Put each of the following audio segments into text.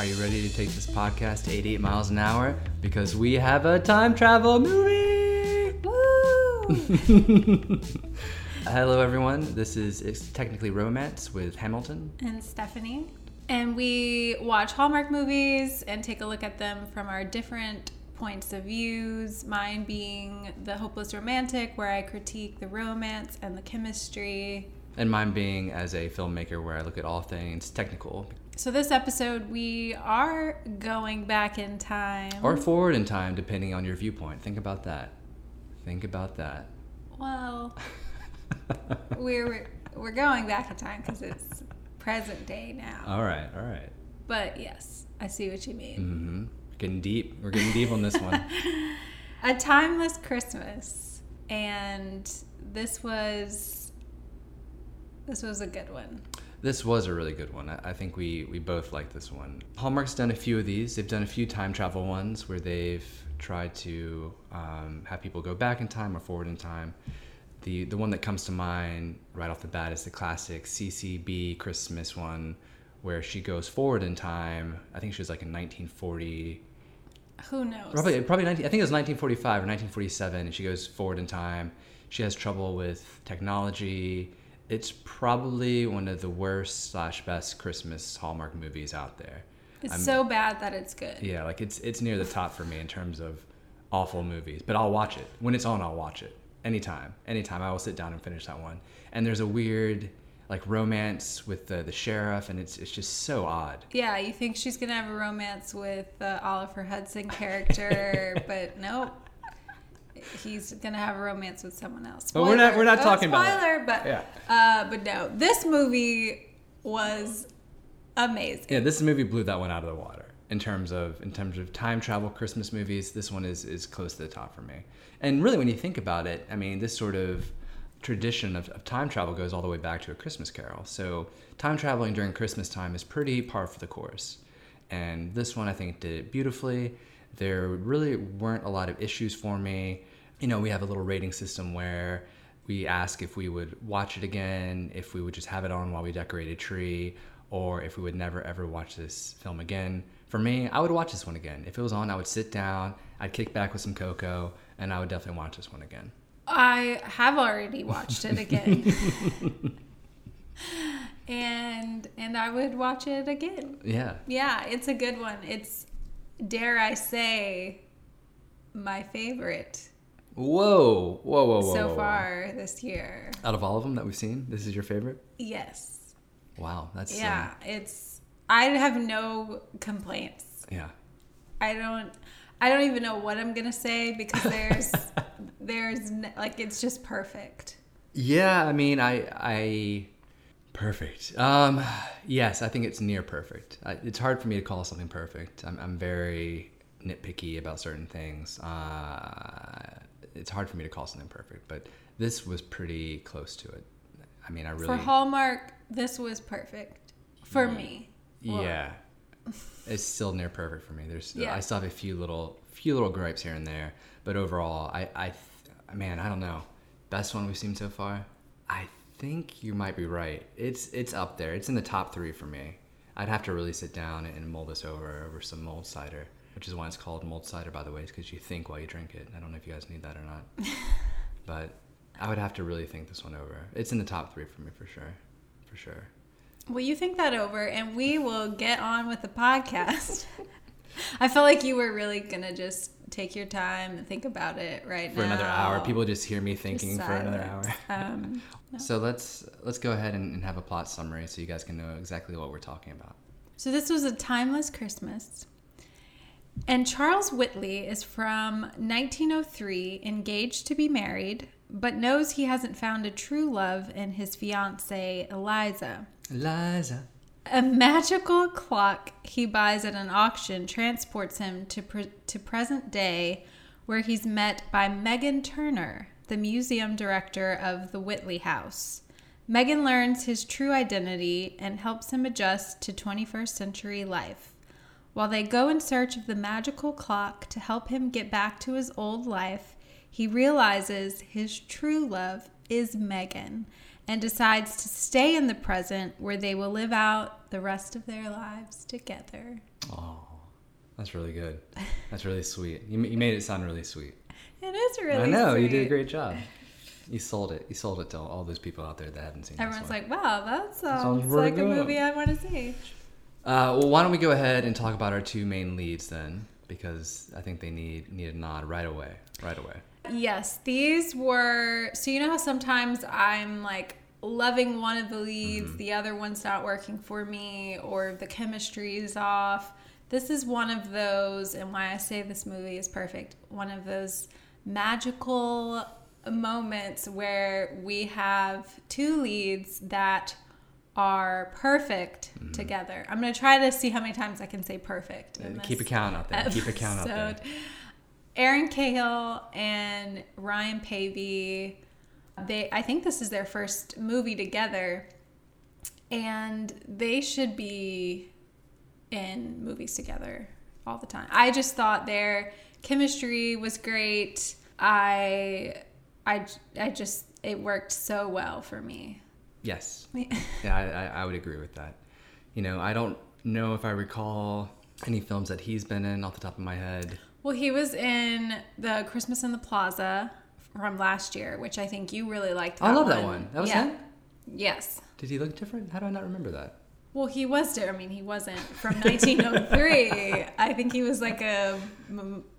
Are you ready to take this podcast to 88 miles an hour? Because we have a time travel movie! Woo! Hello, everyone. This is it's technically romance with Hamilton. and Stephanie. And we watch Hallmark movies and take a look at them from our different points of views. Mine being the hopeless romantic, where I critique the romance and the chemistry. And mine being as a filmmaker, where I look at all things technical So this episode, we are going back in time. or forward in time, depending on your viewpoint. Think about that. Think about that. well, we're we're going back in time because it's present day now. All right, all right. But yes, I see what you mean. Mm-hmm. Getting deep. We're getting deep on this one. A Timeless Christmas. And this was this was a good one. This was a really good one. I think we, we both like this one. Hallmark's done a few of these. They've done a few time travel ones where they've tried to um, have people go back in time or forward in time. The the one that comes to mind right off the bat is the classic CCB Christmas one, where she goes forward in time. I think she was like in 1940. Who knows? Probably probably 19, I think it was 1945 or 1947, and she goes forward in time. She has trouble with technology. It's probably one of the worst slash best Christmas Hallmark movies out there. It's I'm- so bad that it's good. Yeah, like it's it's near the top for me in terms of awful movies. But I'll watch it when it's on. I'll watch it anytime, anytime. I will sit down and finish that one. And there's a weird like romance with the the sheriff, and it's it's just so odd. Yeah, you think she's gonna have a romance with the Oliver Hudson character, but nope. He's gonna have a romance with someone else. But we're not- we're not Oh, talking about spoiler, but Yeah. uh, but no, this movie was amazing. Yeah, this movie blew that one out of the water in terms of in terms of time travel Christmas movies. This one is is close to the top for me. And really, when you think about it, I mean, this sort of tradition of, of time travel goes all the way back to a Christmas Carol. So time traveling during Christmas time is pretty par for the course. And this one, I think, did it beautifully. There really weren't a lot of issues for me. You know, we have a little rating system where we ask if we would watch it again, if we would just have it on while we decorate a tree, or if we would never ever watch this film again. For me, I would watch this one again. If it was on, I would sit down, I'd kick back with some cocoa, and I would definitely watch this one again. I have already watched it again. and and I would watch it again. Yeah. Yeah, it's a good one. It's dare I say my favorite Whoa, whoa, whoa, whoa. so whoa, whoa. far this year. Out of all of them that we've seen, this is your favorite? Yes. Wow, that's uh, Yeah, it's I have no complaints. yeah. I don't I don't even know what I'm going to say because there's there's like it's just perfect. Yeah, I mean, I, I, perfect. Um, yes, I think it's near perfect. I, it's hard for me to call something perfect. I'm, I'm very nitpicky about certain things. Uh, it's hard for me to call something perfect, but this was pretty close to it. I mean, I really, For Hallmark, this was perfect for me. Well, yeah, it's still near perfect for me. There's, still, Yeah. I still have a few little, few little gripes here and there, but overall, I, I, man, I don't know. Best one we've seen so far. I think you might be right. It's, it's up there. It's in the top three for me. I'd have to really sit down and mull this over over some mulled cider, which is why it's called mulled cider, by the way, because you think while you drink it. I don't know if you guys need that or not, but I would have to really think this one over. It's in the top three for me for sure, for sure. Well, you think that over, and we will get on with the podcast. I felt like you were really gonna just take your time and think about it right now. For now. another hour, people just hear me thinking for another hour. Um, So let's let's go ahead and, and have a plot summary so you guys can know exactly what we're talking about. so this was a timeless Christmas, and Charles Whitley is from 1903, engaged to be married, but knows he hasn't found a true love in his fiancee Eliza. Eliza. A magical clock he buys at an auction transports him to, pre- to present day, where he's met by Megan Turner, the museum director of the Whitley House. Megan learns his true identity and helps him adjust to 21st century life. While they go in search of the magical clock to help him get back to his old life, he realizes his true love is Megan and decides to stay in the present where they will live out the rest of their lives together. Oh, that's really good. That's really sweet. You, you made it sound really sweet. It is really I know you did a great job. You sold it. You sold it to all those people out there that haven't seen. it. Everyone's like, wow, that sounds, really like a movie I want to see. Uh, well, why don't we go ahead and talk about our two main leads then? Because I think they need need a nod right away. Right away. Yes, these were. So, you know how sometimes I'm like loving one of the leads, Mm-hmm. the other one's not working for me, or the chemistry is off. This is one of those, and why I say this movie is perfect. One of those magical moments where we have two leads that are perfect Mm-hmm. together. I'm going to try to see how many times I can say perfect. Uh, Keep a count out there. Keep a count out there. Erin Cahill and Ryan Paevey. They, I think this is their first movie together, and they should be in movies together all the time. I just thought their chemistry was great. I, I, I just it worked so well for me. Yes. Yeah, I, I, would agree with that. You know, I don't know if I recall any films that he's been in off the top of my head. Well, he was in the Christmas in the Plaza from last year, which I think you really liked. I love that one. That was yeah. him? Yes. Did he look different? How do I not remember that? Well, he was there. I mean, he wasn't from 1903. I think he was like a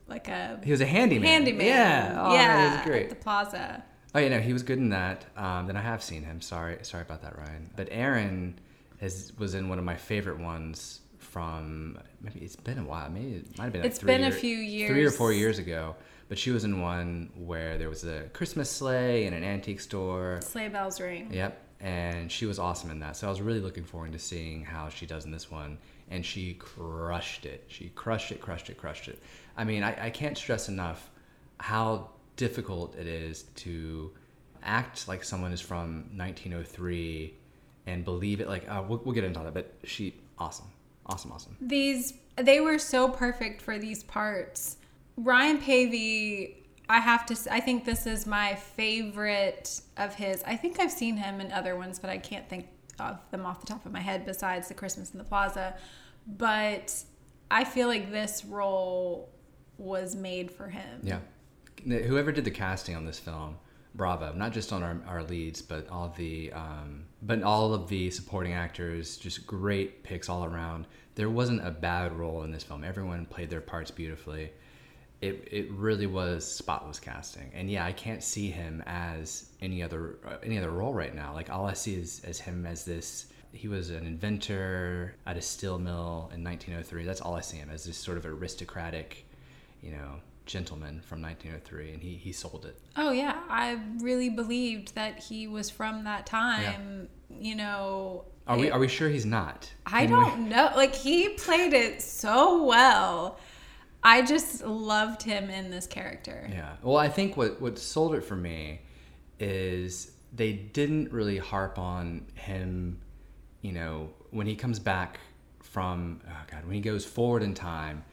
like a He was a handyman. handyman. Yeah. Oh, yeah, was at great. the plaza. Oh yeah, no, he was good in that. Um, then I have seen him. Sorry, sorry about that, Ryan. But Aaron has was in one of my favorite ones from maybe it's been a while. Maybe it might have been. Like It's been a few years, three or four years ago. But she was in one where there was a Christmas sleigh in an antique store. Sleigh bells ring. Yep, and she was awesome in that. So I was really looking forward to seeing how she does in this one, and she crushed it. She crushed it, crushed it, crushed it. I mean, I, I can't stress enough how difficult it is to act like someone is from 1903 and believe it. Like, uh, we'll, we'll get into that, but she awesome, awesome, awesome. These they were so perfect for these parts. Ryan Paevey, I have to. I think this is my favorite of his. I think I've seen him in other ones, but I can't think of them off the top of my head. Besides the Christmas in the Plaza, but I feel like this role was made for him. Yeah. Whoever did the casting on this film, bravo! Not just on our, our leads, but all the um, but all of the supporting actors, just great picks all around. There wasn't a bad role in this film. Everyone played their parts beautifully. It, it really was spotless casting, and yeah, I can't see him as any other uh, any other role right now. Like all I see is as him as this. He was an inventor at a steel mill in 1903. That's all I see him as this sort of aristocratic, you know, gentleman from 1903, and he he sold it. Oh yeah, I really believed that he was from that time. You know, Are we are we sure he's not? I Can don't know. Like he played it so well. I just loved him in this character. Yeah. Well, I think what what sold it for me is they didn't really harp on him. You know, when he comes back from oh god, when he goes forward in time,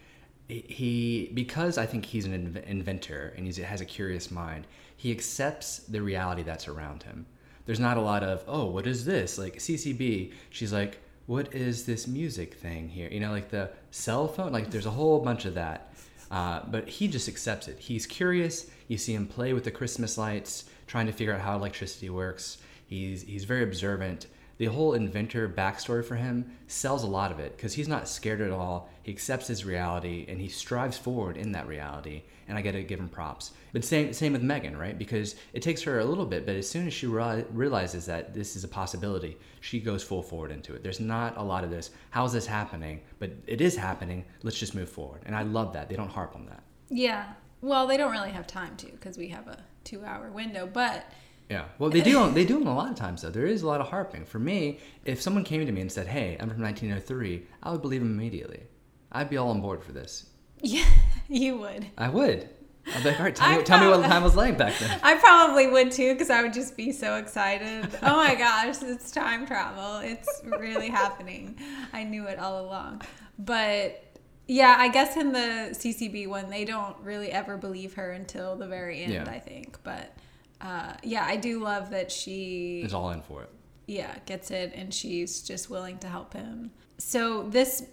he- because I think he's an inv- inventor and he has a curious mind. He accepts the reality that's around him. There's not a lot of oh, what is this? Like CCB, she's like, what is this music thing here? You know, like the cell phone. Like there's a whole bunch of that. Uh, but he just accepts it. He's curious. You see him play with the Christmas lights, trying to figure out how electricity works. He's he's very observant. The whole inventor backstory for him sells a lot of it because he's not scared at all. He accepts his reality and he strives forward in that reality. And I got to give him props. But same same with Megan, right? Because it takes her a little bit, but as soon as she rea- realizes that this is a possibility, she goes full forward into it. There's not a lot of this. How is this happening? But it is happening. Let's just move forward. And I love that. They don't harp on that. Yeah. Well, they don't really have time to because we have a two-hour window. But Yeah. Well, they do. They do them a lot of times though. There is a lot of harping. For me, if someone came to me and said, "Hey, I'm from 1903," I would believe them immediately. I'd be all on board for this. yeah, you would. I would. I'd be like, "All right, tell me, tell me what the time was like back then." I probably would too because I would just be so excited. Oh my gosh, it's time travel. It's really happening. I knew it all along. But yeah, I guess in the CCB one, they don't really ever believe her until the very end, Yeah. I think. But uh, yeah, I do love that she is all in for it. Yeah, gets it, and she's just willing to help him. So this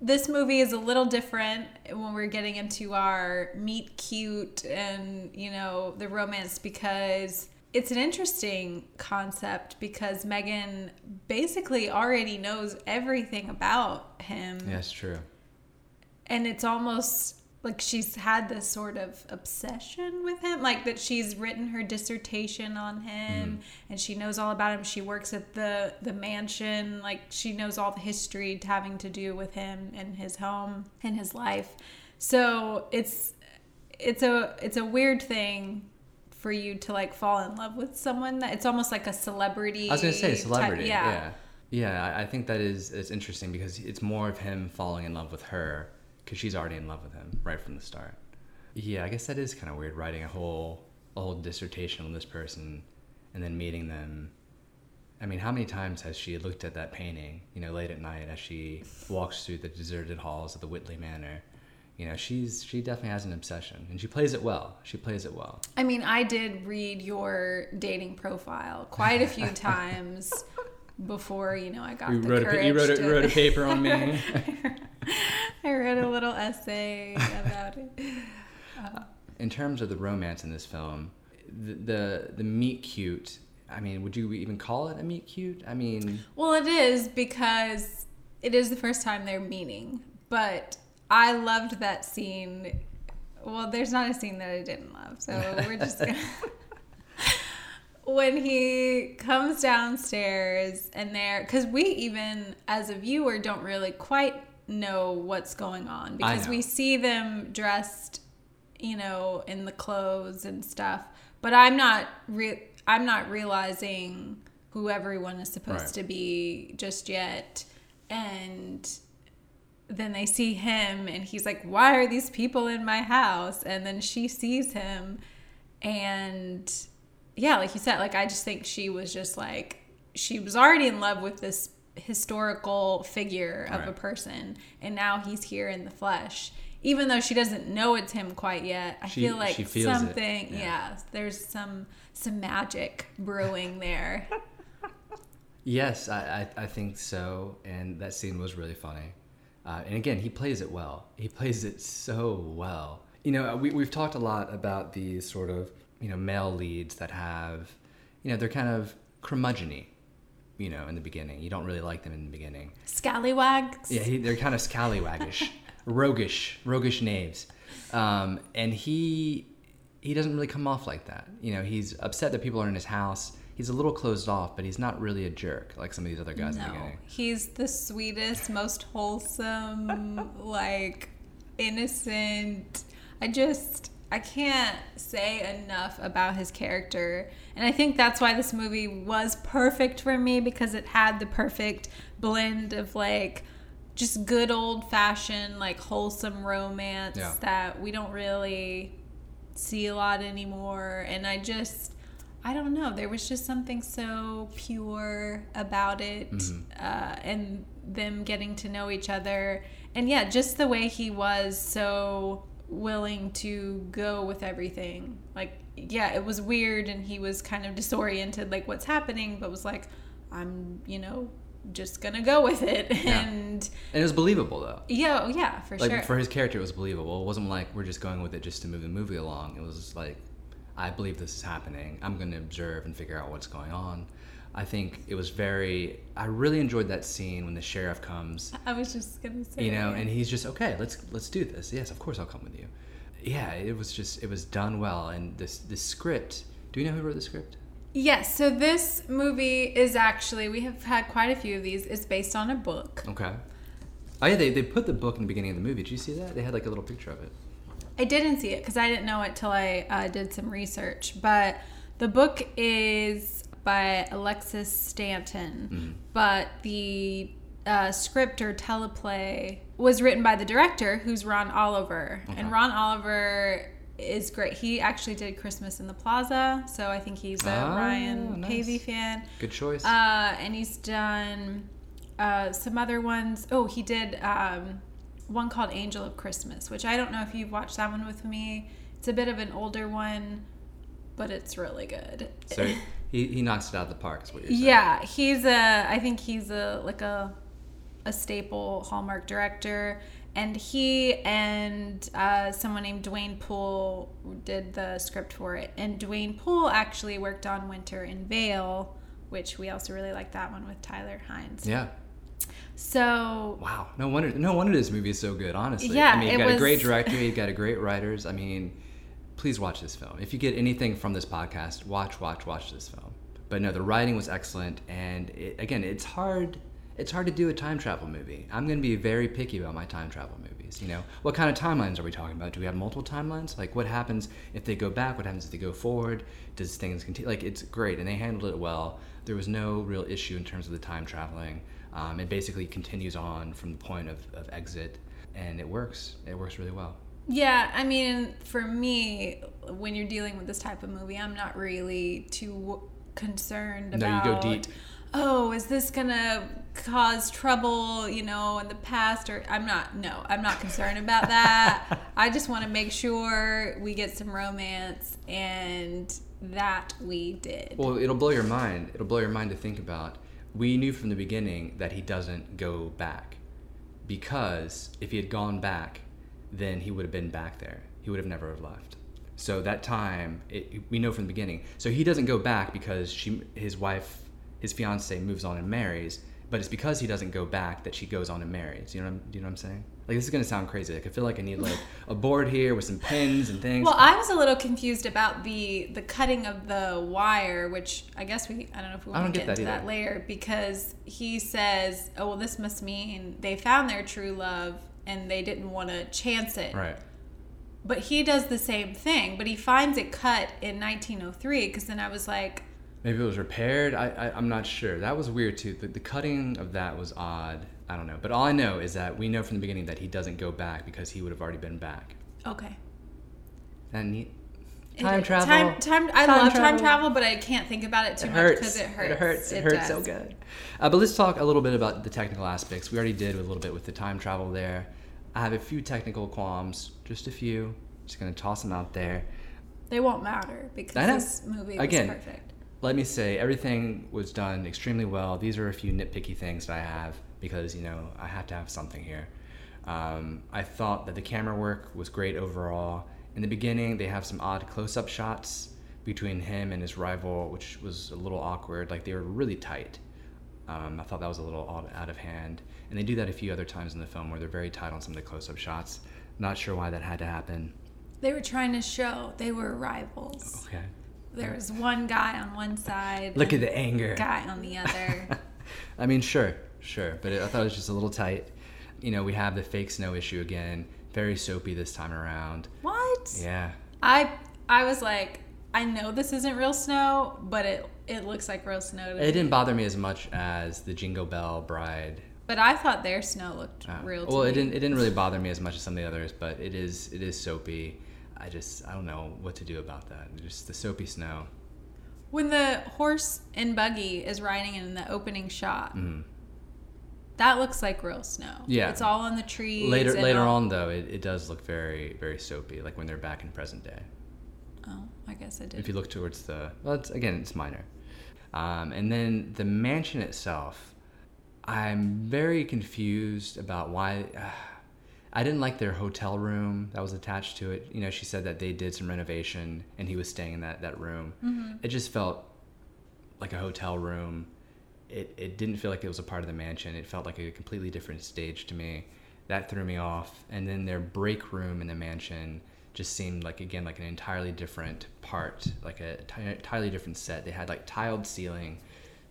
this movie is a little different when we're getting into our meet cute and you know the romance because it's an interesting concept because Megan basically already knows everything about him. Yes, true. And it's almost like she's had this sort of obsession with him like that she's written her dissertation on him mm. and she knows all about him. She works at the the mansion. Like she knows all the history having to do with him and his home and his life. So it's it's a it's a weird thing for you to like fall in love with someone that it's almost like a celebrity i was gonna say celebrity type, yeah. yeah. Yeah i think that is it's interesting because it's more of him falling in love with her because she's already in love with him right from the start. Yeah, I guess that is kind of weird writing a whole a whole dissertation on this person and then meeting them. I mean, how many times has she looked at that painting, you know, late at night as she walks through the deserted halls of the Whitley Manor? You know, she's she definitely has an obsession, and she plays it well. She plays it well. I mean, I did read your dating profile quite a few times before you know I got you the wrote courage. A, you wrote a, to... wrote a paper on me. Wrote a little essay about it. Uh, in terms of the romance in this film, the, the the meet cute. I mean, would you even call it a meet cute? I mean, well, it is because it is the first time they're meeting. But I loved that scene. Well, there's not a scene that I didn't love, so we're just gonna when he comes downstairs and there because we even as a viewer don't really quite know what's going on because we see them dressed you know in the clothes and stuff but i'm not re- i'm not realizing who everyone is supposed right. to be just yet. And then they see him and he's like why are these people in my house? And then she sees him and yeah, like you said, like I just think she was just like she was already in love with this historical figure of right. a person and now he's here in the flesh even though she doesn't know it's him quite yet i she, feel like something yeah. yeah. there's some some magic brewing there yes I, I, I think so and that scene was really funny uh, and again he plays it well he plays it so well you know we, we've talked a lot about these sort of you know male leads that have you know they're kind of curmudgeony you know in the beginning. You don't really like them in the beginning. Scallywags? Yeah he, they're kind of scallywaggish roguish roguish knaves. Um, and he he doesn't really come off like that. You know he's upset that people are in his house. He's a little closed off but he's not really a jerk like some of these other guys no, in the beginning. He's the sweetest most wholesome like innocent. I just I can't say enough about his character. And I think that's why this movie was perfect for me because it had the perfect blend of like just good old fashioned, like wholesome romance yeah. that we don't really see a lot anymore. And I just, I don't know, there was just something so pure about it mm-hmm. uh, and them getting to know each other. And yeah, just the way he was so willing to go with everything. Like, yeah, it was weird and he was kind of disoriented, like, what's happening, but was like, I'm, you know, just gonna go with it. Yeah. And and it was believable though. Yeah, oh, yeah, for like, sure. For his character, it was believable. It wasn't like we're just going with it just to move the movie along. It was like, I believe this is happening. I'm gonna observe and figure out what's going on. I think it was very. I really enjoyed that scene when the sheriff comes. I was just gonna say. You know, and he's just okay. Let's let's do this. Yes, of course I'll come with you. Yeah, it was just it was done well, and this the script. Do you know who wrote the script? Yes. So this movie is actually we have had quite a few of these. It's based on a book. Okay. Oh yeah, they they put the book in the beginning of the movie. Did you see that? They had like a little picture of it. I didn't see it because I didn't know it till I uh, did some research. But the book is by Alexis Stanton, mm-hmm. but the uh, script or teleplay was written by the director, who's Ron Oliver. Okay. And Ron Oliver is great. He actually did Christmas in the Plaza, so I think he's a oh, Ryan nice. Paevey fan. Good choice. Uh, and he's done uh, some other ones. Oh, he did um, one called Angel of Christmas, which I don't know if you've watched that one with me. It's a bit of an older one but it's really good. So he, he knocks it out of the park, is what you're saying. Yeah, he's a. I think he's a like a a staple Hallmark director, and he and uh, someone named Dwayne Poole did the script for it. And Dwayne Poole actually worked on Winter in Vail, which we also really like that one with Tyler Hynes. Yeah. So Wow. No wonder. No wonder this movie is so good. Honestly. Yeah, I mean, you got a great director. You got a great writers. I mean, please watch this film. If you get anything from this podcast, watch, watch, watch this film. But no, the writing was excellent, and it, again, it's hard. It's hard to do a time travel movie. I'm going to be very picky about my time travel movies. You know, what kind of timelines are we talking about? Do we have multiple timelines? Like, what happens if they go back? What happens if they go forward? Does things continue? Like, it's great, and they handled it well. There was no real issue in terms of the time traveling. Um, it basically continues on from the point of, of exit, and it works. It works really well. Yeah, I mean, for me, when you're dealing with this type of movie, I'm not really too concerned No, you about. go deep. Oh, is this gonna cause trouble? You know, in the past, or I'm not. No, I'm not concerned about that. I just want to make sure we get some romance, and that we did. Well, it'll blow your mind. It'll blow your mind to think about. We knew from the beginning that he doesn't go back because if he had gone back, then he would have been back there. He would have never have left. So that time, it, we know from the beginning. So he doesn't go back because she, his wife, his fiance moves on and marries. But it's because he doesn't go back that she goes on and marries. You know, what I'm, you know what I'm saying? Like this is gonna sound crazy. Like I feel like I need like a board here with some pins and things. Well, I was a little confused about the the cutting of the wire, which I guess we I don't know if we want to get get, that into that later because he says, "Oh, well, this must mean they found their true love and they didn't want to chance it." right. But he does the same thing, but he finds it cut in 1903 because then I was like, Maybe it was repaired. I, I I'm not sure. That was weird too. The, the cutting of that was odd. I don't know. But all I know is that we know from the beginning that he doesn't go back because he would have already been back. "Okay." That neat. It- Time travel. Time, time. I Time love time travel. travel, but I can't think about it too It much because it hurts. It hurts. It, hurts so good. Uh, but let's talk a little bit about the technical aspects. We already did a little bit with the time travel there. I have a few technical qualms, just a few. Just gonna toss them out there. They won't matter because this movie was Again, perfect. let me say everything was done extremely well. These are a few nitpicky things that I have because you know I have to have something here. Um, I thought that the camera work was great overall. In the beginning, they have some odd close-up shots between him and his rival, which was a little awkward. Like they were really tight. Um, I thought that was a little out of hand, and they do that a few other times in the film where they're very tight on some of the close-up shots. Not sure why that had to happen. They were trying to show they were rivals. Okay. There was one guy on one side, Look at the anger. guy on the other. I mean, sure, sure, but it, I thought it was just a little tight. You know, we have the fake snow issue again. Very soapy this time around. what? Yeah. I I was like, I know this isn't real snow, but it it looks like real snow to It me. didn't bother me as much as the Jingle Bell Bride. But I thought their snow looked uh, real. To well, me. it didn't. It didn't really bother me as much as some of the others, but it is. It is soapy. I just. I don't know what to do about that. Just the soapy snow. When the horse and buggy is riding in the opening shot, Mhm. that looks like real snow. Yeah. it's all on the trees. Later, later all- on though, it, it does look very, very soapy. Like when they're back in present day. I guess I did. if you look towards the well it's, again it's minor. Um, and then the mansion itself i'm very confused about why uh, i didn't like their hotel room that was attached to it. You know she said that they did some renovation and he was staying in that, that room. It just felt like a hotel room. It, it didn't feel like it was a part of the mansion. It felt like a completely different stage to me. That threw me off. And then their break room in the mansion just seemed like again like an entirely different part like a entirely different set. They had like tiled ceiling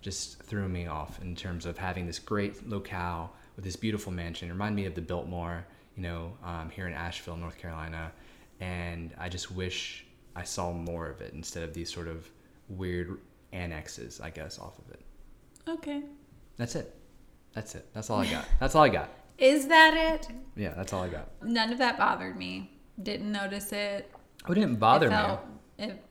just threw me off in terms of having this great locale with this beautiful mansion. It reminded me of the biltmore you know um, here in asheville north carolina. And i just wish i saw more of it instead of these sort of weird annexes i guess off of it. Okay. that's it. That's it. That's all i got. That's all i got. Is that it? yeah that's all i got. None of that bothered me. Didn't notice it. oh, it didn't bother it me felt, It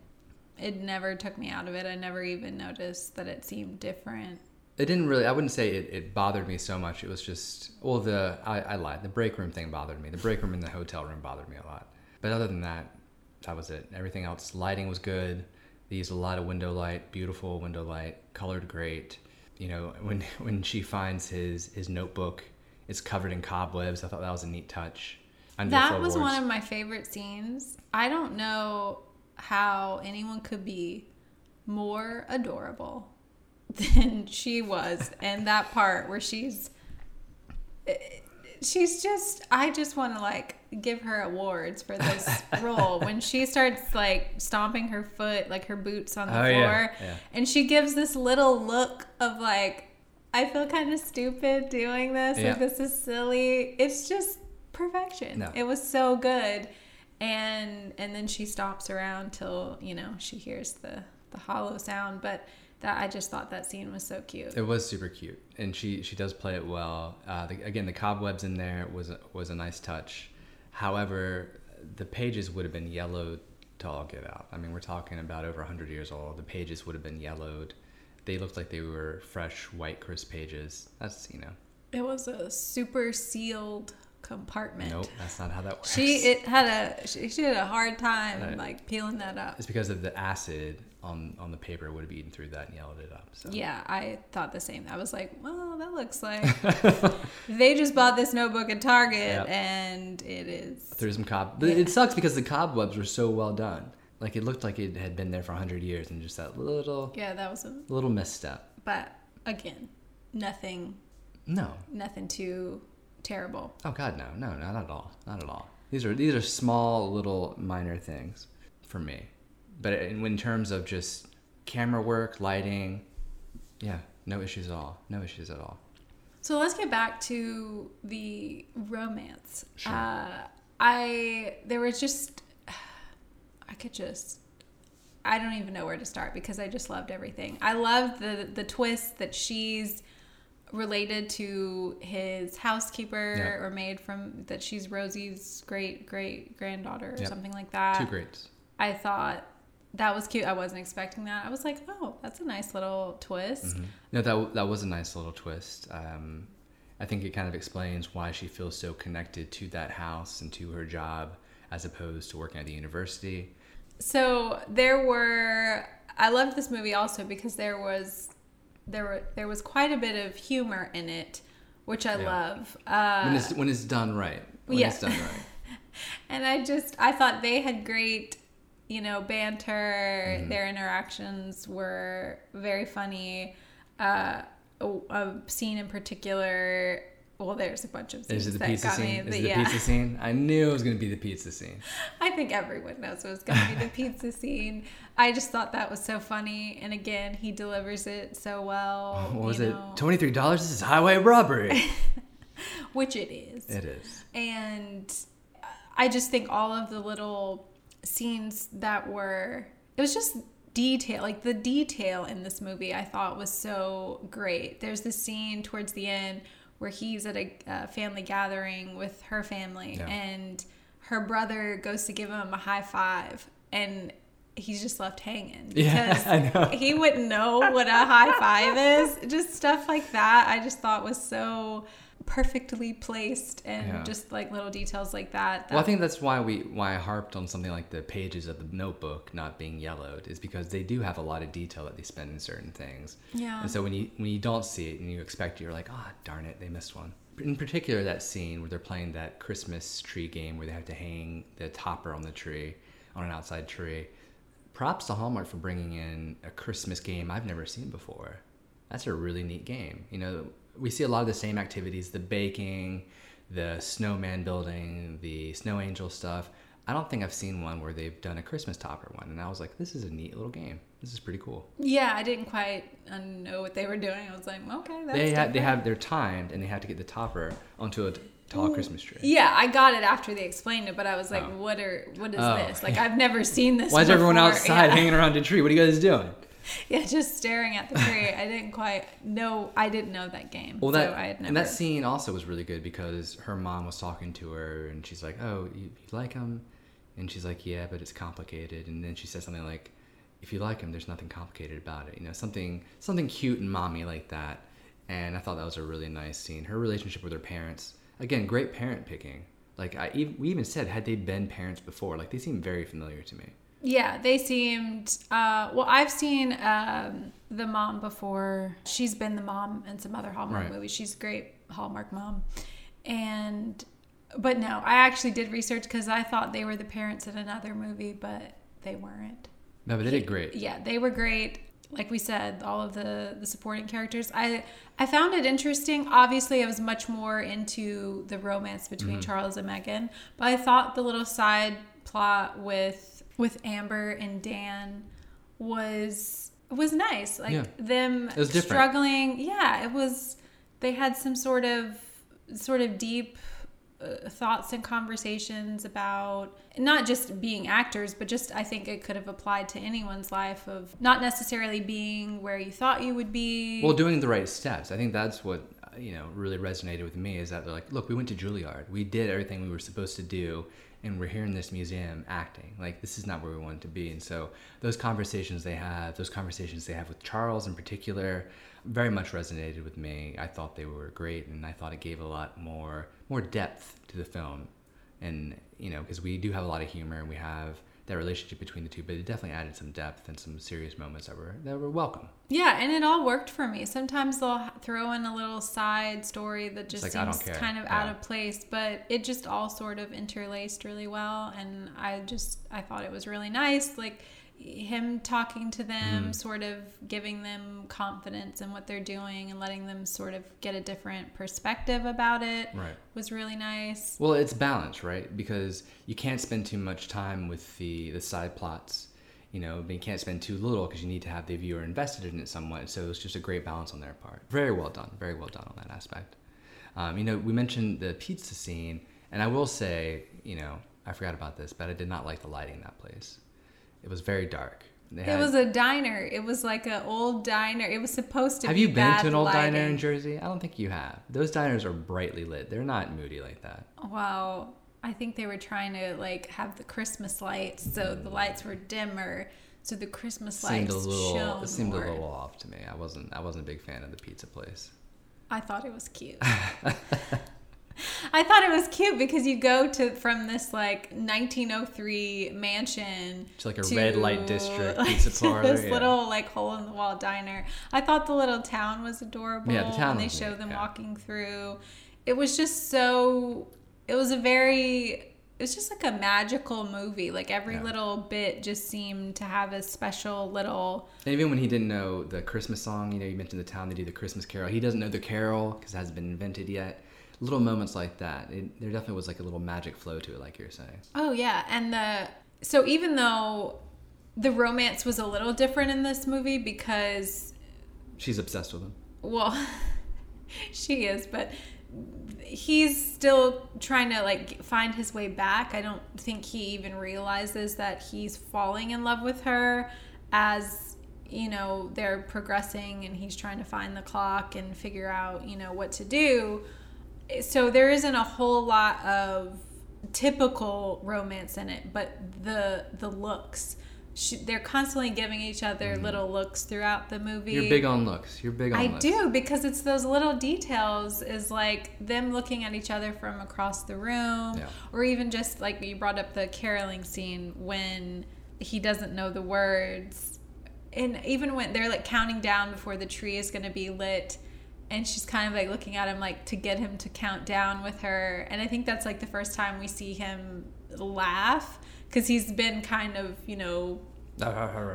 it never took me out of it. I never even noticed that it seemed different. it didn't really i wouldn't say it, it bothered me so much it was just well the I, I lied the break room thing bothered me the break room in the hotel room bothered me a lot but other than that that was it everything else lighting was good They use a lot of window light, beautiful window light, colored great. You know, when when she finds his his notebook, it's covered in cobwebs. I thought that was a neat touch. That was one of my favorite scenes. I don't know how anyone could be more adorable than she was in that part where she's she's just I just want to like give her awards for this role when she starts like stomping her foot like her boots on the Oh, yeah, floor yeah. and she gives this little look of like I feel kind of stupid doing this Yeah. like this is silly it's just perfection No. it was so good and and then she stops around till you know she hears the the hollow sound but that I just thought that scene was so cute It was super cute, and she she does play it well. Uh, the, again, the cobwebs in there was a, was a nice touch. However, the pages would have been yellowed to all get out. I mean, we're talking about over 100 years old. The pages would have been yellowed. They looked like they were fresh, white, crisp pages. That's you know, it was a super sealed compartment nope, that's not how that works. She it had a she, she had a hard time like peeling that up. it's because of the acid on on the paper would have eaten through that and yellowed it up. So. Yeah, I thought the same. I was like, well, that looks like they just bought this notebook at Target Yep. and it is. Through some cob, but it sucks because the cobwebs were so well done. Like it looked like it had been there for 100 years, and just that little Yeah, that was a. little misstep. But again, nothing, No. nothing too terrible. Oh God, no, no, not at all, not at all. These are these are small, little, minor things for me. But in, in terms of just camera work, lighting, yeah, no issues at all. No issues at all. So let's get back to the romance. Sure. Uh, I there was just I could just I don't even know where to start because I just loved everything. I loved the the twist that she's related to his housekeeper Yep. or maid from that she's Rosie's great great granddaughter or Yep. something like that. Two greats. I thought that was cute. I wasn't expecting that. I was like, oh, that's a nice little twist. No, that that was a nice little twist. Um, I think it kind of explains why she feels so connected to that house and to her job, as opposed to working at the university. So there were I loved this movie also because there was there were there was quite a bit of humor in it, which I Yeah. love. Uh, When it's when it's done right. When yeah. it's done right. and I just I thought they had great, you know, banter. Mm-hmm. Their interactions were very funny. Uh, a, a scene in particular. Well, there's a bunch of scenes Is it the that pizza got scene? me. Is it the yeah. pizza scene? I knew it was going to be the pizza scene. I think everyone knows it was going to be the pizza scene. I just thought that was so funny, and again, he delivers it so well. Oh, what was you it? Twenty three dollars. This is highway robbery. Which it is. it is. and I just think all of the little scenes that were it was just detail like the detail in this movie I thought was so great. There's the scene towards the end where he's at a, uh family gathering with her family Yeah. and her brother goes to give him a high five and he's just left hanging Yeah, because I know. he wouldn't know what a high five is. Just stuff like that. I just thought was so perfectly placed and Yeah. just like little details like that. Well, I think that's why we why I harped on something like the pages of the notebook not being yellowed is because they do have a lot of detail that they spend in certain things. Yeah. And so when you when you don't see it and you expect it, you're like, ah, darn it, they missed one. In particular, that scene where they're playing that Christmas tree game where they have to hang the topper on the tree, on an outside tree. Props to Hallmark for bringing in a Christmas game I've never seen before. That's a really neat game. You know, we see a lot of the same activities: the baking, the snowman building, the snow angel stuff. I don't think I've seen one where they've done a Christmas topper one, and I was like, this is a neat little game. This is pretty cool. yeah, I didn't quite know what they were doing. I was like, okay, that's they have they have they're timed, and they have to get the topper onto a tall mm, Christmas tree. Yeah, I got it after they explained it, but I was like, Oh. what are what is Oh, this? Like I've never seen this. Why is everyone outside Yeah. hanging around a tree? What are you guys doing? Yeah, just staring at the tree. I didn't quite know. I didn't know that game. Well, that so I had never. and that scene also was really good because her mom was talking to her, and she's like, "Oh, you, you like him?" And she's like, "Yeah, but it's complicated." And then she says something like, "If you like him, there's nothing complicated about it." You know, something something cute and mommy like that. And I thought that was a really nice scene. Her relationship with her parents, again, great parent picking. Like I, we even said, had they been parents before, like they seem very familiar to me. Yeah, they seemed. Uh, well, I've seen um, the mom before. She's been the mom in some other Hallmark Right. movies. She's a great Hallmark mom, and but no, I actually did research because I thought they were the parents in another movie, but they weren't. No, but they did great. Yeah, they were great. Like we said, all of the the supporting characters. I I found it interesting. Obviously, I was much more into the romance between Charles and Megan, but I thought the little side plot with with Amber and Dan was was nice. Like Yeah. them struggling. Yeah, it was. They had some sort of sort of deep uh, thoughts and conversations about not just being actors, but just I think it could have applied to anyone's life of not necessarily being where you thought you would be. Well, doing the right steps. I think that's what you know really resonated with me is that they're like, look, we went to Juilliard, we did everything we were supposed to do, and we're here in this museum acting. Like this is not where we wanted to be. And so those conversations they have, those conversations they have with Charles in particular, very much resonated with me. I thought they were great, and I thought it gave a lot more more depth to the film. And you know, because we do have a lot of humor, and we have that relationship between the two, but it definitely added some depth and some serious moments that were that were welcome. yeah, and it all worked for me. Sometimes they'll throw in a little side story that just like, seems kind of out of place, but it just all sort of interlaced really well. And I just I thought it was really nice. Like him talking to them, Mm-hmm. sort of giving them confidence in what they're doing and letting them sort of get a different perspective about it Right. was really nice. Well, it's balance, right? Because you can't spend too much time with the the side plots, you know, but you can't spend too little because you need to have the viewer invested in it somewhat. So it's just a great balance on their part. Very well done. Very well done on that aspect. Um, you know, we mentioned the pizza scene, and I will say, you know, I forgot about this, but I did not like the lighting in that place. It was very dark. They It was a diner. It was like an old diner. It was supposed to have be you been to an old diner in Jersey? I don't think you have. Those diners are brightly lit. They're not moody like that. Wow, I think they were trying to like have the Christmas lights, so the hmm. lights were dimmer, so the Christmas seemed lights a little shone it seemed more. a little off to me. I wasn't I wasn't a big fan of the pizza place. I thought it was cute. I thought it was cute because you go to from this like 1903 mansion It's like a to, red light district like, pizza to parlor. This yeah. little like hole in the wall diner. I thought the little town was adorable. Yeah, the town and they show neat, them yeah. walking through. It was just so. It was a very. It was just like a magical movie. Like every Yeah. little bit just seemed to have a special little. And even when he didn't know the Christmas song, you know, you mentioned the town they do the Christmas carol. He doesn't know the carol because it hasn't been invented yet. Little moments like that. It, there definitely was like a little magic flow to it, like you're saying. Oh yeah, and the so even though the romance was a little different in this movie because She's obsessed with him. well she is but he's still trying to like find his way back i don't think he even realizes that he's falling in love with her as you know they're progressing and he's trying to find the clock and figure out you know what to do so there isn't a whole lot of typical romance in it but the the looks she, they're constantly giving each other mm-hmm. little looks throughout the movie You're big on looks. You're big on looks. I looks. do because it's those little details is like them looking at each other from across the room Yeah. or even just like you brought up the caroling scene when he doesn't know the words and even when they're like counting down before the tree is going to be lit and she's kind of like looking at him like to get him to count down with her. And I think that's like the first time we see him laugh because he's been kind of you know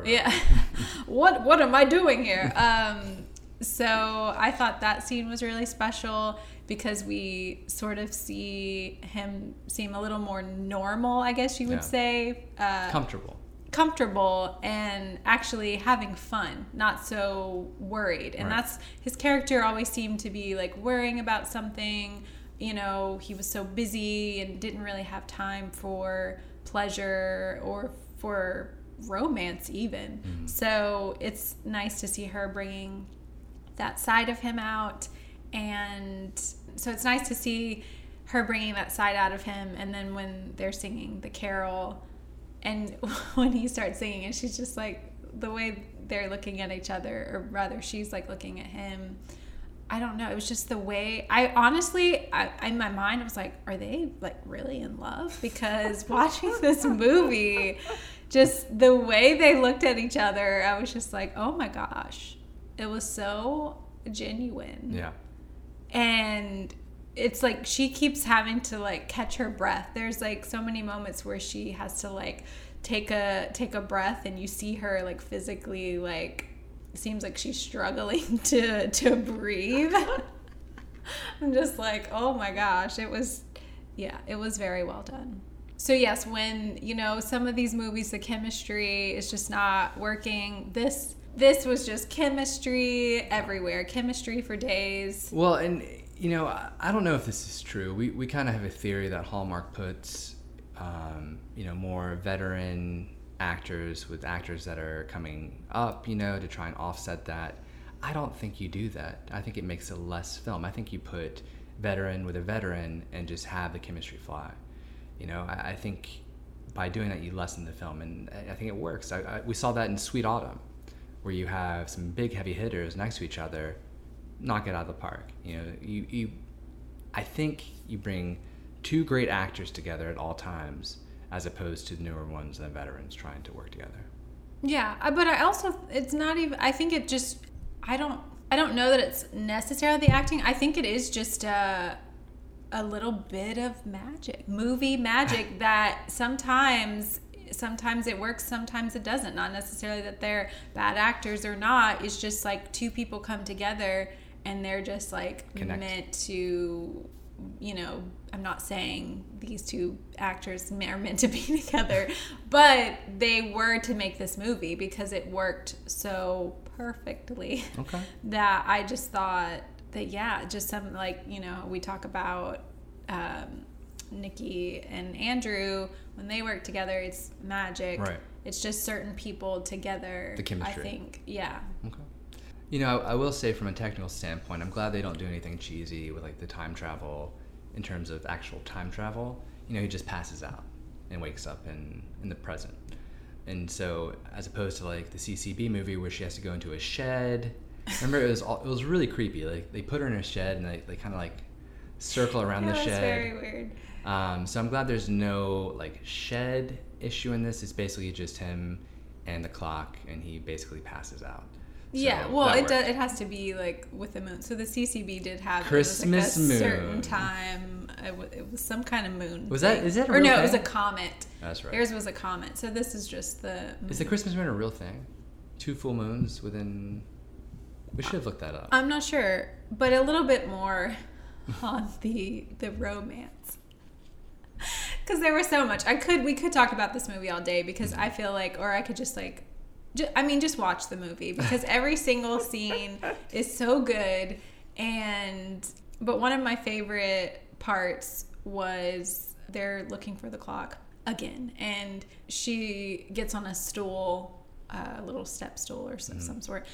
yeah. What what am i doing here? Um so i thought that scene was really special because we sort of see him seem a little more normal i guess you would Yeah. say. Uh, Comfortable. Comfortable and actually having fun, not so worried. And Right. that's his character always seemed to be like worrying about something. You know, he was so busy and didn't really have time for pleasure or for romance, even. Mm-hmm. So it's nice to see her bringing that side of him out. And so it's nice to see her bringing that side out of him. And then when they're singing the carol, and when he starts singing and she's just like the way they're looking at each other or rather she's like looking at him i don't know it was just the way i honestly I, in my mind i was like are they like really in love because watching this movie just the way they looked at each other, I was just like, oh my gosh. It was so genuine. Yeah. And it's like she keeps having to like catch her breath. There's like so many moments where she has to like take a take a breath and you see her like physically like seems like she's struggling to to breathe. I'm just like, "Oh my gosh, it was yeah, it was very well done." So yes, when, you know, some of these movies the chemistry is just not working, this this was just chemistry everywhere. Chemistry for days. Well, and you know, I, don't know if this is true. We we kind of have a theory that Hallmark puts um, you know, more veteran actors with actors that are coming up, you know, to try and offset that. I don't think you do that. I think it makes a less film. I think you put veteran with a veteran and just have the chemistry fly. You know, I, I think by doing that you lessen the film, and I, I think it works. I, we saw that in Sweet Autumn, where you have some big heavy hitters next to each other, knock it out of the park. You know, you, you I think you bring two great actors together at all times, as opposed to the newer ones and the veterans trying to work together. Yeah, uh, but I also it's not even. I think it just. I don't. I don't know that it's necessarily the acting. I think it is just a, a little bit of magic, movie magic that sometimes sometimes it works, sometimes it doesn't. Not necessarily that they're bad actors or not. It's just like two people come together and they're just like Connect. meant to you know, I'm not saying these two actors are meant to be together, but they were to make this movie because it worked so perfectly Okay. that I just thought that, yeah, just some like, you know, we talk about um, Nikki and Andrew when they work together, it's magic. Right. It's just certain people together. The chemistry. I think, yeah. Okay. You know, I, I will say from a technical standpoint, I'm glad they don't do anything cheesy with like the time travel in terms of actual time travel. You know, he just passes out and wakes up in in the present. And so, as opposed to like the CCB movie where she has to go into a shed. Remember, it was all, it was really creepy. Like they put her in a shed and they, they kind of like circle around That the was shed. very weird. Um, so I'm glad there's no like shed issue in this. It's basically just him and the clock, and he basically passes out. Yeah, well, it worked. does. It has to be like with the moon. So the CCB did have Christmas it was like a certain time. It was, it was some kind of moon. Was that- thing. is that or no? It was a comet. That's right. Theirs was a comet. So this is just the. Is the Christmas moon a real thing? Two full moons within. We should have looked that up. I'm not sure, but a little bit more on the the romance. Because there was so much. I could we could talk about this movie all day because mm-hmm. I feel like, or I could just like, I mean, just watch the movie because every single scene is so good. And but one of my favorite parts was they're looking for the clock again, and she gets on a stool, a little step stool or some, some sort,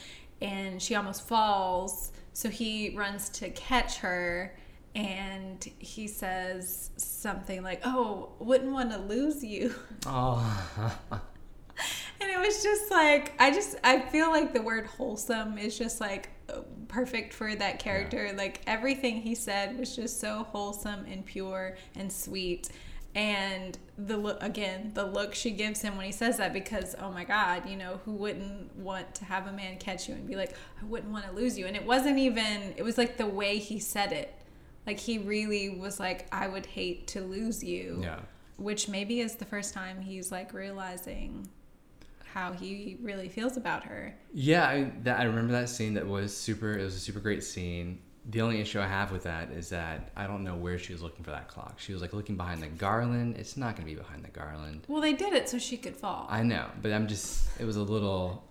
and she almost falls. So he runs to catch her, and he says something like, "Oh, wouldn't want to lose you." Oh, And it was just like I just I feel like the word wholesome is just like uh, perfect for that character. Like everything he said was just so wholesome and pure and sweet. And the look again, the look she gives him when he says that because oh my god, you know, who wouldn't want to have a man catch you and be like, I wouldn't want to lose you. And it wasn't even it was like the way he said it. Like he really was like I would hate to lose you yeah. which maybe is the first time he's like realizing how he really feels about her. Yeah, I, that, I remember that scene. That was super. It was a super great scene. The only issue I have with that is that I don't know where she was looking for that clock. She was like looking behind the garland. It's not going to be behind the garland. Well, they did it so she could fall. I know, but I'm just. It was a little.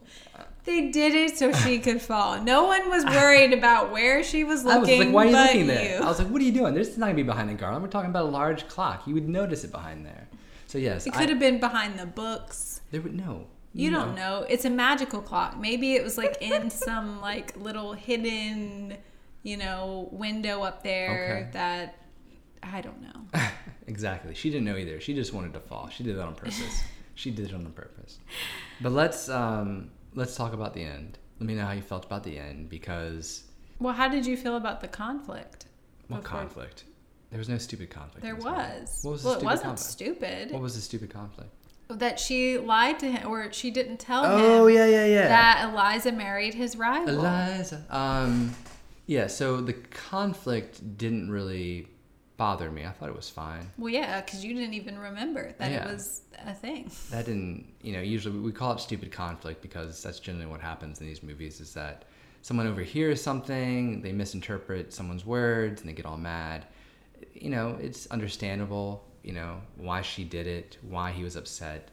they did it so she could fall. No one was worried about where she was looking. I was like, why are you looking there? you. I was like, what are you doing? This is not going to be behind the garland. We're talking about a large clock. You would notice it behind there. So yes, it I- could have been behind the books. There would no. You no. don't know. It's a magical clock. Maybe it was like in some like little hidden, you know, window up there Okay. that I don't know. exactly. She didn't know either. She just wanted to fall. She did that on purpose. she did it on purpose. But let's um let's talk about the end. Let me know how you felt about the end because Well, how did you feel about the conflict? what Before- conflict? There was no stupid conflict. There in this movie. was. What was the well, it stupid wasn't conflict? stupid. What was the stupid conflict? That she lied to him, or she didn't tell Oh him yeah, yeah, yeah. that Eliza married his rival. Eliza. Um, yeah. So the conflict didn't really bother me. I thought it was fine. Well, yeah, because you didn't even remember that Yeah. it was a thing. That didn't, you know, usually we call it stupid conflict because that's generally what happens in these movies is that someone overhears something, they misinterpret someone's words, and they get all mad. You know, it's understandable, you know, why she did it, why he was upset.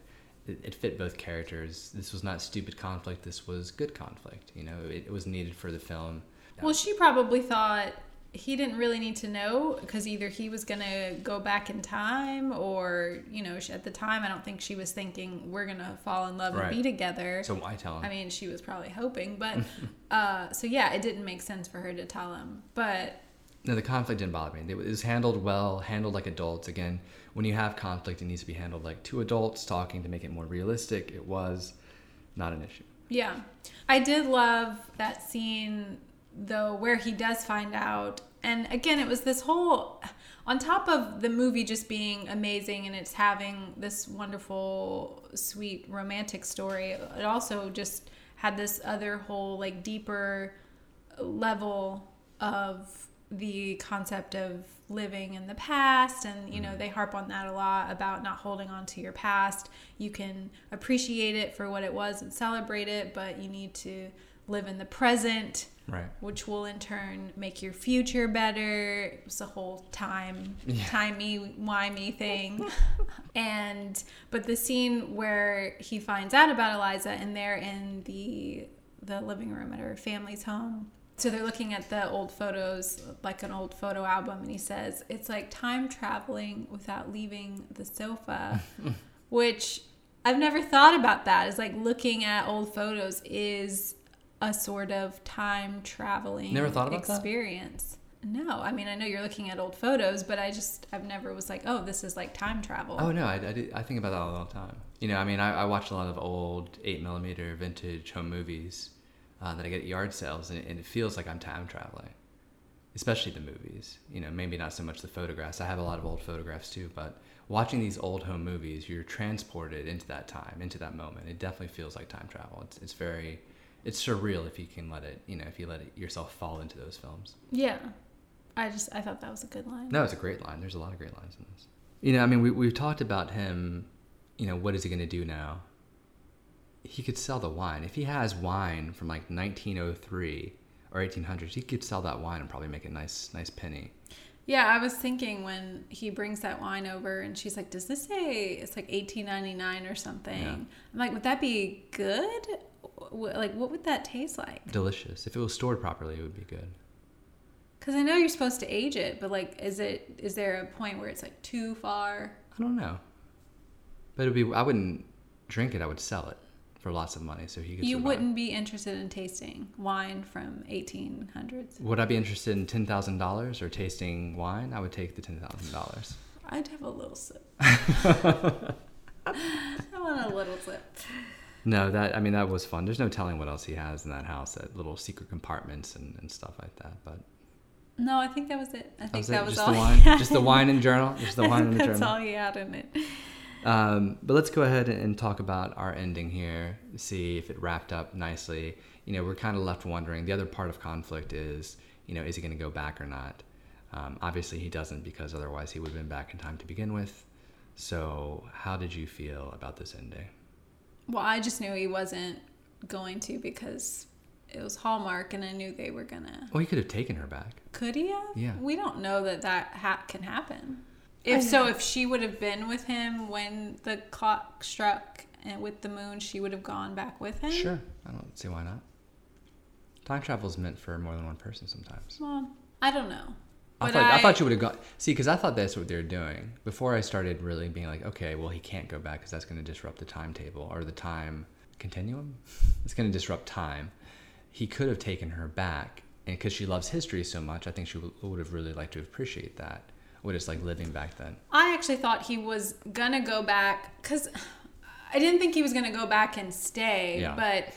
It, it fit both characters. This was not stupid conflict, this was good conflict. You know, it, it was needed for the film. Well, she probably thought he didn't really need to know because either he was going to go back in time or, you know, at the time, I don't think she was thinking we're going to fall in love Right. and be together. So why tell him? I mean, she was probably hoping, but uh, so yeah, it didn't make sense for her to tell him. But No, the conflict didn't bother me. It was handled well, handled like adults. Again, when you have conflict, it needs to be handled like two adults talking to make it more realistic. It was not an issue. Yeah. I did love that scene though where he does find out and again it was this whole on top of the movie just being amazing and it's having this wonderful sweet romantic story it also just had this other whole like deeper level of the concept of living in the past and you know mm. they harp on that a lot about not holding on to your past. You can appreciate it for what it was and celebrate it but you need to live in the present Right. which will in turn make your future better. It's a whole time Yeah. timey wimey thing. And but the scene where he finds out about eliza and they're in the the living room at her family's home so they're looking at the old photos like an old photo album and he says it's like time traveling without leaving the sofa which i've never thought about that is like looking at old photos is a sort of time traveling Never thought about that? experience no i mean i know you're looking at old photos but i just i've never was like oh this is like time travel Oh no, I, I, did- I think about that all the time. You know, I mean, I, I watch a lot of old eight millimeter vintage home movies uh, that I get at yard sales, and, and it feels like I'm time traveling. Especially the movies. You know, maybe not so much the photographs. I have a lot of old photographs too, but watching these old home movies, you're transported into that time, into that moment. It definitely feels like time travel. It's it's very, it's surreal if you can let it. You know, if you let it, yourself fall into those films. yeah i just i thought that was a good line No, it's a great line. There's a lot of great lines in this. You know, I mean, we, we've talked about him, you know, what is he going to do now? He could sell the wine. If he has wine from like 1903 or 1800s, he could sell that wine and probably make a nice, nice penny. Yeah, I was thinking when he brings that wine over and she's like, "Does this say it's like 18.99 or something?" Yeah. I'm like, "Would that be good? Like, what would that taste like?" Delicious. If it was stored properly, it would be good. Because I know you're supposed to age it, but like, is it is there a point where it's like too far? I don't know. But it would be, I wouldn't drink it, I would sell it for lots of money so he could You survive. wouldn't be interested in tasting wine from 1800s. Would I be interested in $10,000 or tasting wine? I would take the $10,000. I'd have a little sip. I want a little sip. No, that I mean that was fun. There's no telling what else he has in that house, that little secret compartments and, and stuff like that. But No, I think that was it. I think was that it? was just all. the wine, just the wine and journal, just the wine and the journal. That's all he had in it. Um, but let's go ahead and talk about our ending here. See if it wrapped up nicely. You know, we're kind of left wondering. The other part of conflict is, you know, is he going to go back or not? Um, obviously, he doesn't because otherwise he would have been back in time to begin with. So, how did you feel about this ending? Well, I just knew he wasn't going to because it was Hallmark, and I knew they were gonna. Well, he could have taken her back. Could he have? Yeah. We don't know that that ha- can happen. If so, if she would have been with him when the clock struck and with the moon, she would have gone back with him. Sure, I don't see why not. Time travel is meant for more than one person sometimes. Well, I don't know. I But thought, I, thought you would have gone. See, because I thought that's what they were doing before I started really being like, okay, well, he can't go back because that's going to disrupt the timetable or the time continuum. It's going to disrupt time. He could have taken her back, and because she loves history so much, I think she w- would have really liked to appreciate that. What it's like living back then. I actually thought he was gonna go back because I didn't think he was gonna go back and stay, Yeah. but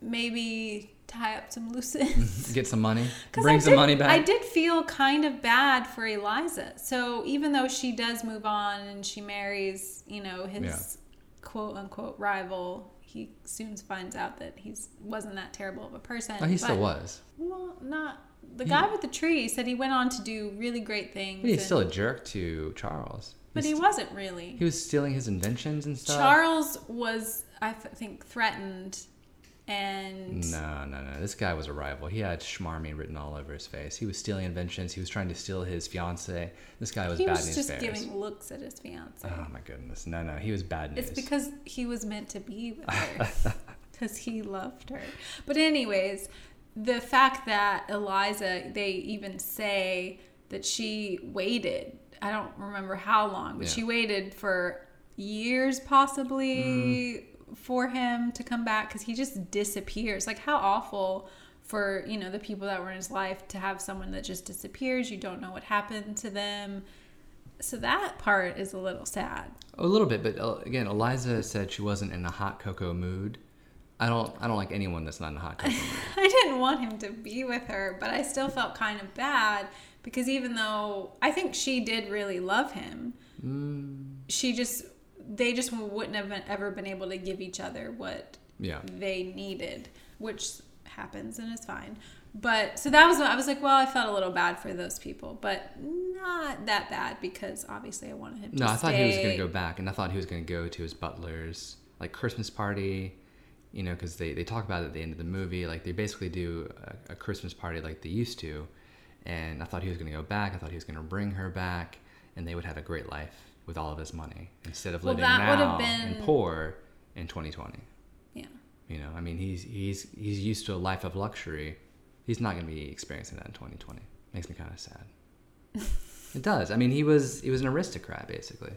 maybe tie up some loose ends. Get some money, bring I some did- money back. I did feel kind of bad for Eliza. So even though she does move on and she marries, you know, his quote unquote rival. He soon finds out that he's wasn't that terrible of a person. Oh, he still was. Well, not the He- guy with the tree said he went on to do really great things. But he's and- still a jerk to Charles. but He's he wasn't really. He was stealing his inventions and stuff. Charles was, I th- think, threatened, and No, no, no. This guy was a rival. He had schmarmy written all over his face. He was stealing inventions. He was trying to steal his fiance. This guy was he bad was news just bears. giving looks at his fiance. Oh my goodness. No, no. He was bad news. It's because he was meant to be with her. Because he loved her. But, anyways, the fact that Eliza, they even say that she waited, I don't remember how long, but Yeah. she waited for years possibly Mm-hmm. For him to come back because he just disappears. Like, how awful for, you know, the people that were in his life to have someone that just disappears. You don't know what happened to them. So that part is a little sad. a little bit, but uh, again, Eliza said she wasn't in a hot cocoa mood. I don't. I don't like anyone that's not in a hot cocoa mood. I didn't want him to be with her, but I still felt kind of bad because even though I think she did really love him, Mm, she just they just wouldn't have been, ever been able to give each other what yeah. they needed, which happens and is fine. But so that was I was like, well, I felt a little bad for those people, but not that bad because obviously I wanted him to No, I thought he was going to go back, and I thought he was going to go to his butler's like Christmas party, you know, because they, they talk about it at the end of the movie. Like they basically do a, a Christmas party like they used to, and I thought he was going to go back. I thought he was going to bring her back, and they would have a great life with all of his money instead of Well, living now have and poor in 2020. Yeah. You know, I mean, he's he's he's used to a life of luxury. He's not going to be experiencing that in 2020. Makes me kind of sad. it does. I mean, he was he was an aristocrat basically.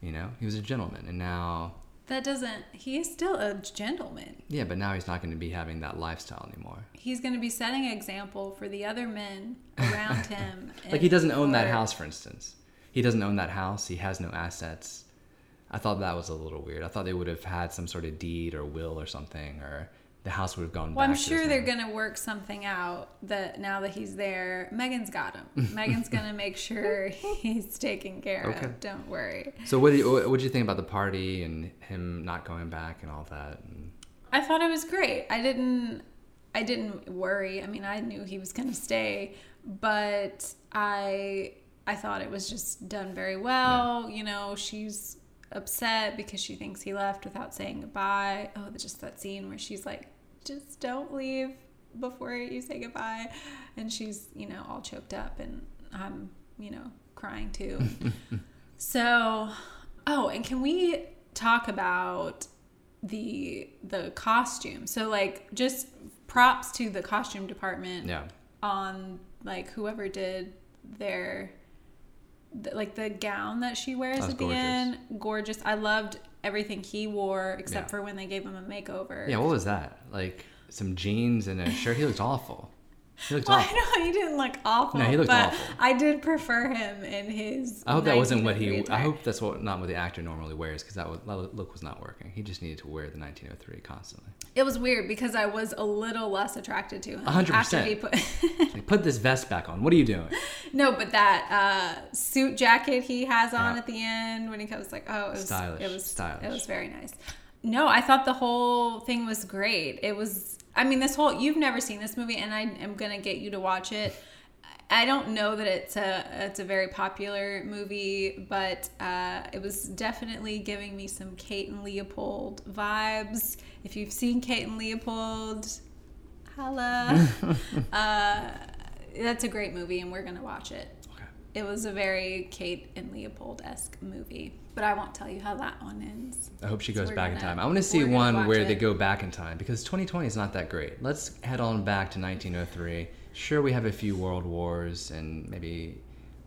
You know, he was a gentleman, and now That doesn't he is still a gentleman. yeah, but now he's not going to be having that lifestyle anymore. he's going to be setting an example for the other men around him. Like he doesn't own that house, for instance. He doesn't own that house. He has no assets. I thought that was a little weird. I thought they would have had some sort of deed or will or something, or the house would have gone Well. I'm sure they're going to work something out that now that he's there, Megan's got him. Megan's going to make sure he's taken care Okay. of. Don't worry. So what do you what did you think about the party and him not going back and all that? And I thought it was great. I didn't I didn't worry. I mean, I knew he was going to stay, but I I thought it was just done very well. You know, she's upset because she thinks he left without saying goodbye. Oh, just that scene where she's like, "Just don't leave before you say goodbye." And she's, you know, all choked up and I'm, you know, crying too. So, oh, and can we talk about the the costume? So like just props to the costume department yeah, on like whoever did their th- like the gown that she wears That was at the gorgeous. end. Gorgeous. I loved everything he wore except Yeah. for when they gave him a makeover. yeah. What was that? Like some jeans and a shirt. He looked awful. He looked Well, awful. I know he didn't look awful. No, he looked but awful. I did prefer him in his. I hope that wasn't what 1903 he. I hope that's what not what the actor normally wears because that, was, that look was not working. He just needed to wear the 1903 constantly. It was weird because I was a little less attracted to him A hundred after percent. he put. Like, put this vest back on. What are you doing? no, but that uh, suit jacket he has on Yeah. at the end when he comes like, oh, it was Stylish, It was stylish. It was very nice. No, I thought the whole thing was great. It was. I mean, this whole you've never seen this movie, and I am gonna get you to watch it. I don't know that it's a it's a very popular movie, but uh, it was definitely giving me some Kate and Leopold vibes. If you've seen Kate and Leopold, holla. uh, that's a great movie, and we're gonna watch it. Okay. It was a very Kate and Leopold esque movie, but I won't tell you how that one ends. I hope she goes back in gonna- time. I want to see one where they go back in time because 2020 is not that great. Let's head on back to 1903. Sure, we have a few world wars and maybe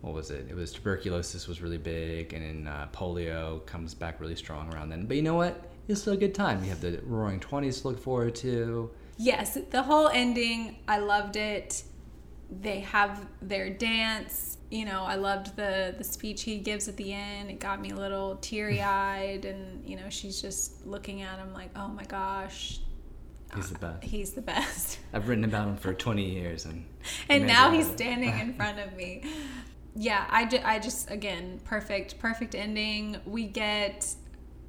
what was it? It was tuberculosis was really big, and then uh, polio comes back really strong around then. But you know what? It's still a good time. You have the Roaring Twenties to look forward to. Yes, the whole ending, I loved it. They have their dance. You know, I loved the the speech he gives at the end. It got me a little teary eyed, and you know, she's just looking at him like, "Oh my gosh, He's the best. he's the best." I've written about him for 20 years, and and now he's standing in front of me. Yeah, I, ju- I just again perfect perfect ending. We get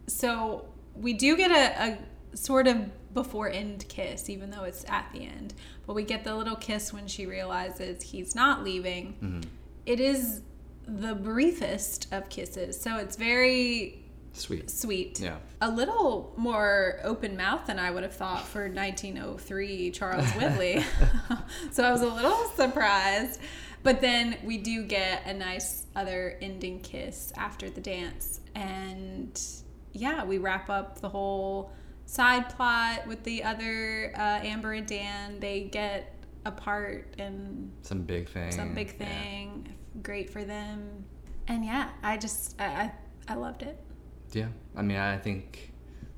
so we do get a, a sort of before end kiss, even though it's at the end. But we get the little kiss when she realizes he's not leaving. Mm-hmm. It is the briefest of kisses, so it's very Sweet. sweet. Yeah. A little more open mouth than I would have thought for 1903 Charles Whitley. so I was a little surprised. But then we do get a nice other ending kiss after the dance. And yeah, we wrap up the whole side plot with the other uh, Amber and Dan. They get apart and Some big thing. some big Yeah. thing. Great for them. And yeah, I just, I, I, I loved it. Yeah, I mean, I think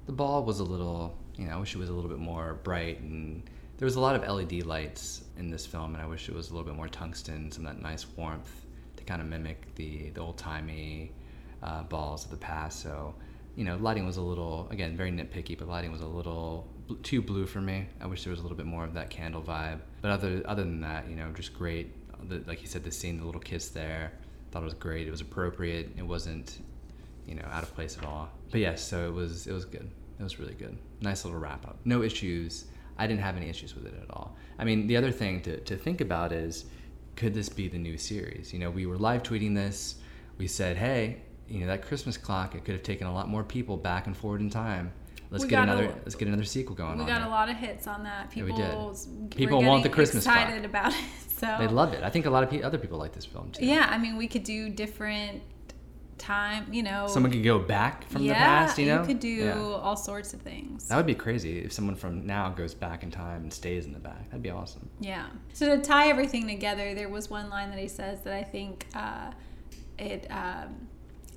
the ball was a little, you know, I wish it was a little bit more bright, and there was a lot of LED lights in this film, and I wish it was a little bit more tungsten, some of that nice warmth to kind of mimic the the old timey uh, balls of the past. So, you know, lighting was a little, again, very nitpicky, but lighting was a little bl- too blue for me. I wish there was a little bit more of that candle vibe. But other other than that, you know, just great. The, like you said, the scene, the little kiss there, thought it was great. It was appropriate. It wasn't you know, out of place at all. But yes, so it was it was good. It was really good. Nice little wrap up. No issues. I didn't have any issues with it at all. I mean, the other thing to, to think about is could this be the new series? You know, we were live tweeting this. We said, hey, you know, that Christmas clock, it could have taken a lot more people back and forward in time. Let's We get got a- another let's get another sequel going We got there. a lot of hits on that. Yeah, we People, were People want the Christmas clock. excited about it. So They loved it. I think a lot of other people like this film too. yeah, I mean, we could do different time. You know, Someone could go back from yeah, the past, you know? you could do Yeah. all sorts of things. That would be crazy if someone from now goes back in time and stays in the back. That'd be awesome. Yeah. So to tie everything together, there was one line that he says that I think uh, it um,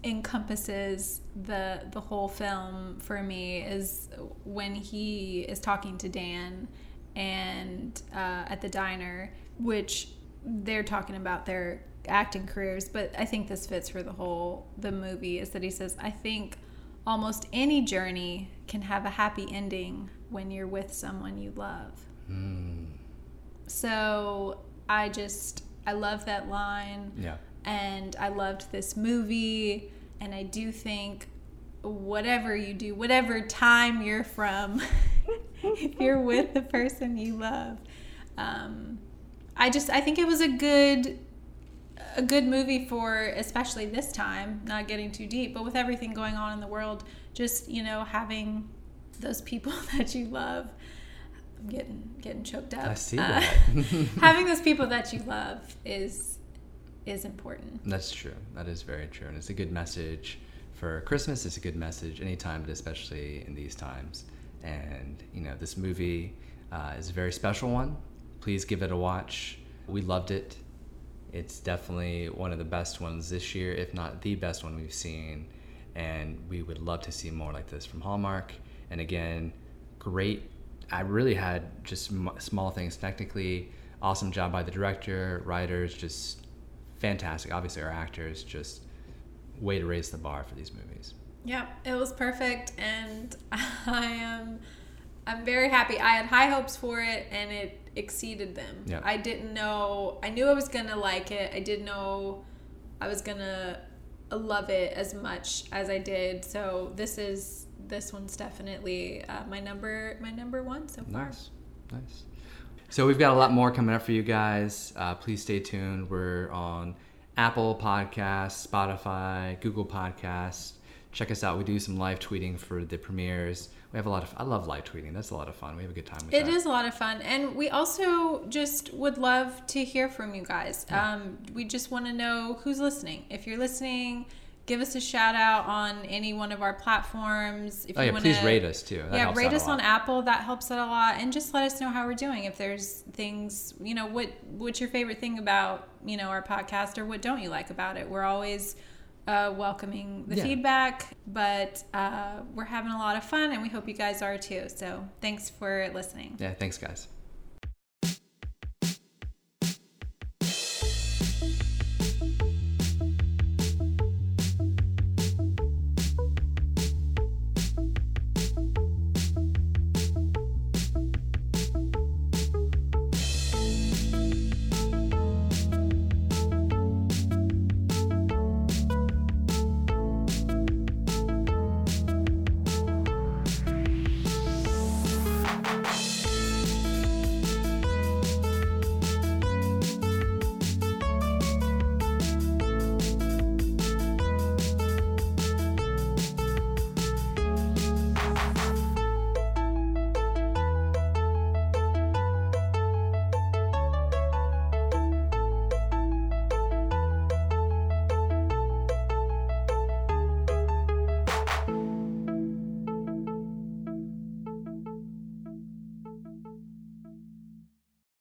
encompasses the the whole film for me is when he is talking to Dan and uh, at the diner, which they're talking about their acting careers, but I think this fits for the whole the movie is that he says I think almost any journey can have a happy ending when you're with someone you love. So I just I love that line Yeah. And I loved this movie and I do think whatever you do, whatever time you're from, if you're with the person you love, um, I just I think it was a good a good movie for especially this time, not getting too deep, but with everything going on in the world, just you know having those people that you love. I'm getting getting choked up. I see Uh, that. having those people that you love is is important. That's true. That is very true. And it's a good message for Christmas. It's a good message anytime, but especially in these times. And, you know, this movie uh, is a very special one. Please give it a watch. We loved it. It's definitely one of the best ones this year, if not the best one we've seen. And we would love to see more like this from Hallmark. And again, great. I really had just small things technically. Awesome job by the director, writers, just fantastic. Obviously, our actors just way to raise the bar for these movies. Yep, it was perfect, and I am I'm very happy. I had high hopes for it, and it exceeded them. Yeah. I didn't know. I knew I was gonna like it. I didn't know I was gonna love it as much as I did. So this is this one's definitely uh, my number my number one so far. Nice, nice. So we've got a lot more coming up for you guys. Uh, please stay tuned. We're on Apple Podcasts, Spotify, Google Podcasts. Check us out. We do some live tweeting for the premieres. We have a lot of. I love live tweeting. That's a lot of fun. We have a good time with It that. is a lot of fun, and we also just would love to hear from you guys. Um, we just want to know who's listening. If you're listening, give us a shout out on any one of our platforms. If Oh you yeah, wanna, please rate us too. That yeah, rate us on. Apple. That helps out a lot, and just let us know how we're doing. If there's things, you know, what what's your favorite thing about you know our podcast, or what don't you like about it? We're always uh, welcoming the Yeah. feedback, but uh, we're having a lot of fun, and we hope you guys are too. So thanks for listening. Yeah, thanks guys.